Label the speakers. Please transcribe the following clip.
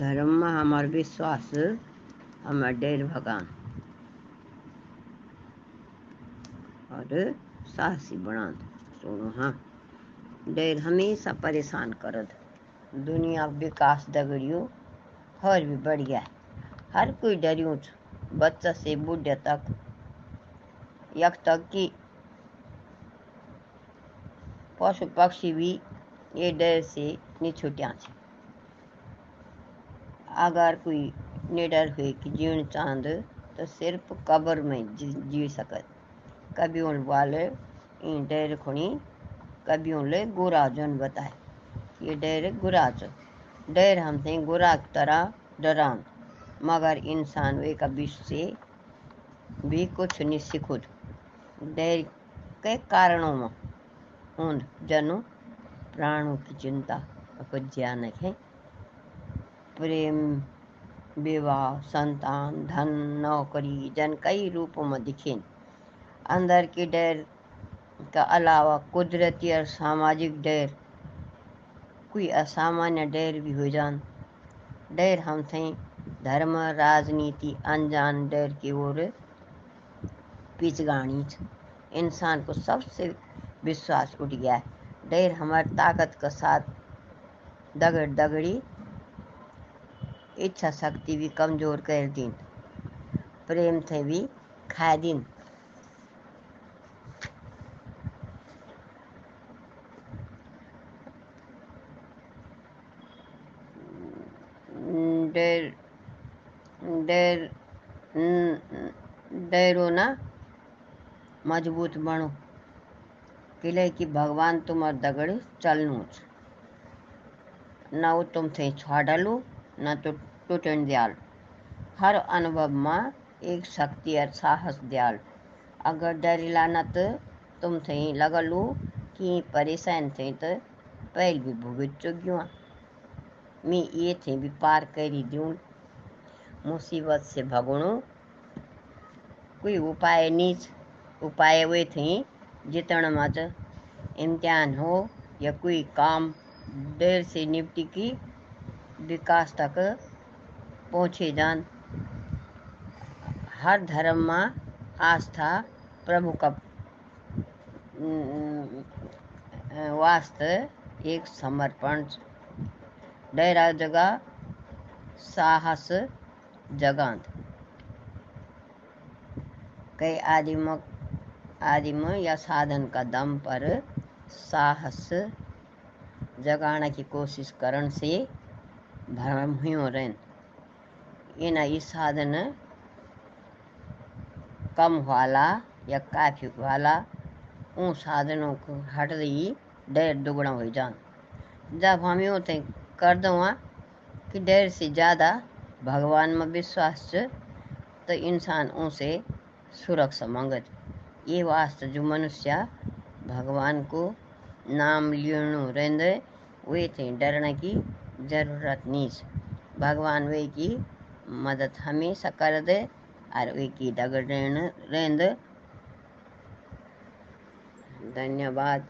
Speaker 1: धर्म में हमार विश्वास हमार डेर भगवान। और साहसी बनात सुनो हाँ। डेर हमेशा परेशान करद दुनिया विकास दगड़ियो, हर भी बढ़िया हर कोई डरियो बच्चा से बूढ़े तक, यक तक कि पशु पक्षी भी ये डर से नहीं छुटिया अगर कोई निडर हुए कि जीवन चाँद तो सिर्फ़ कब्र में जी, जी सकत। कभी उन वाले डर खुणी कभी उनले गोरा जन बताए। ये डेर गुरा च। डर हमसे गुरा की तरह डरान मगर इंसान वे का विष से भी कुछ नहीं सीखुद डेर के कारणों में उन जनु प्राणों की चिंता कुछ ज्ञान है प्रेम, विवाह, संतान, धन, नौकरी, जन कई रूपों में दिखें। अंदर की डर का अलावा कुदरती और सामाजिक डर, कोई असामान्य डर भी हो जान। डर हम थे धर्म, राजनीति, अनजान डर की ओर पिचगाणी इंसान को सबसे विश्वास उठ गया है। डर हमारी ताकत के साथ दगड़ दगड़ी इच्छा शक्ति भी कमज़ोर कर दिन। प्रेम थे भी खा दिन। डर डर डरो ना। मज़बूत बनो। किले कि भगवान तुम्हार दगड़ चलनू न वो तुम थे छाड़लू न तो दयाल हर अनुभव में एक शक्ति और साहस दयाल अगर डरिला न तो तुम लगलू कि परेशान थे तो पहल भी भुगत चुक्यूँ मैं ये थे भी पार करी दूँ मुसीबत से भगणू कोई उपाय नीच। उपाय वे थे जितण मत इम्तिहान हो या कोई काम। देर से निपटी की विकास तक पहुँचे जान हर धर्म में आस्था प्रभु का वास्ते एक समर्पण। डरा जगह साहस जगांत। कई आदिम आदिम या साधन का दम पर साहस जगाने की कोशिश करण से भ्रम हुओ रहन। इन इस साधन कम वाला या काफ़ी वाला उन साधनों को हट रही डर दुगना हो जान। जब हम यूँ थे कर दो कि डर से ज़्यादा भगवान में विश्वास तो इंसान उनसे सुरक्षा मांगत। ये वास्ते जो मनुष्य भगवान को नाम लियणु रेंदे, वे थे डरने की ज़रूरत नहीं भगवान वे की मदद हमेशा कर दे और वे दगड़ डगड़ रेंद। धन्यवाद।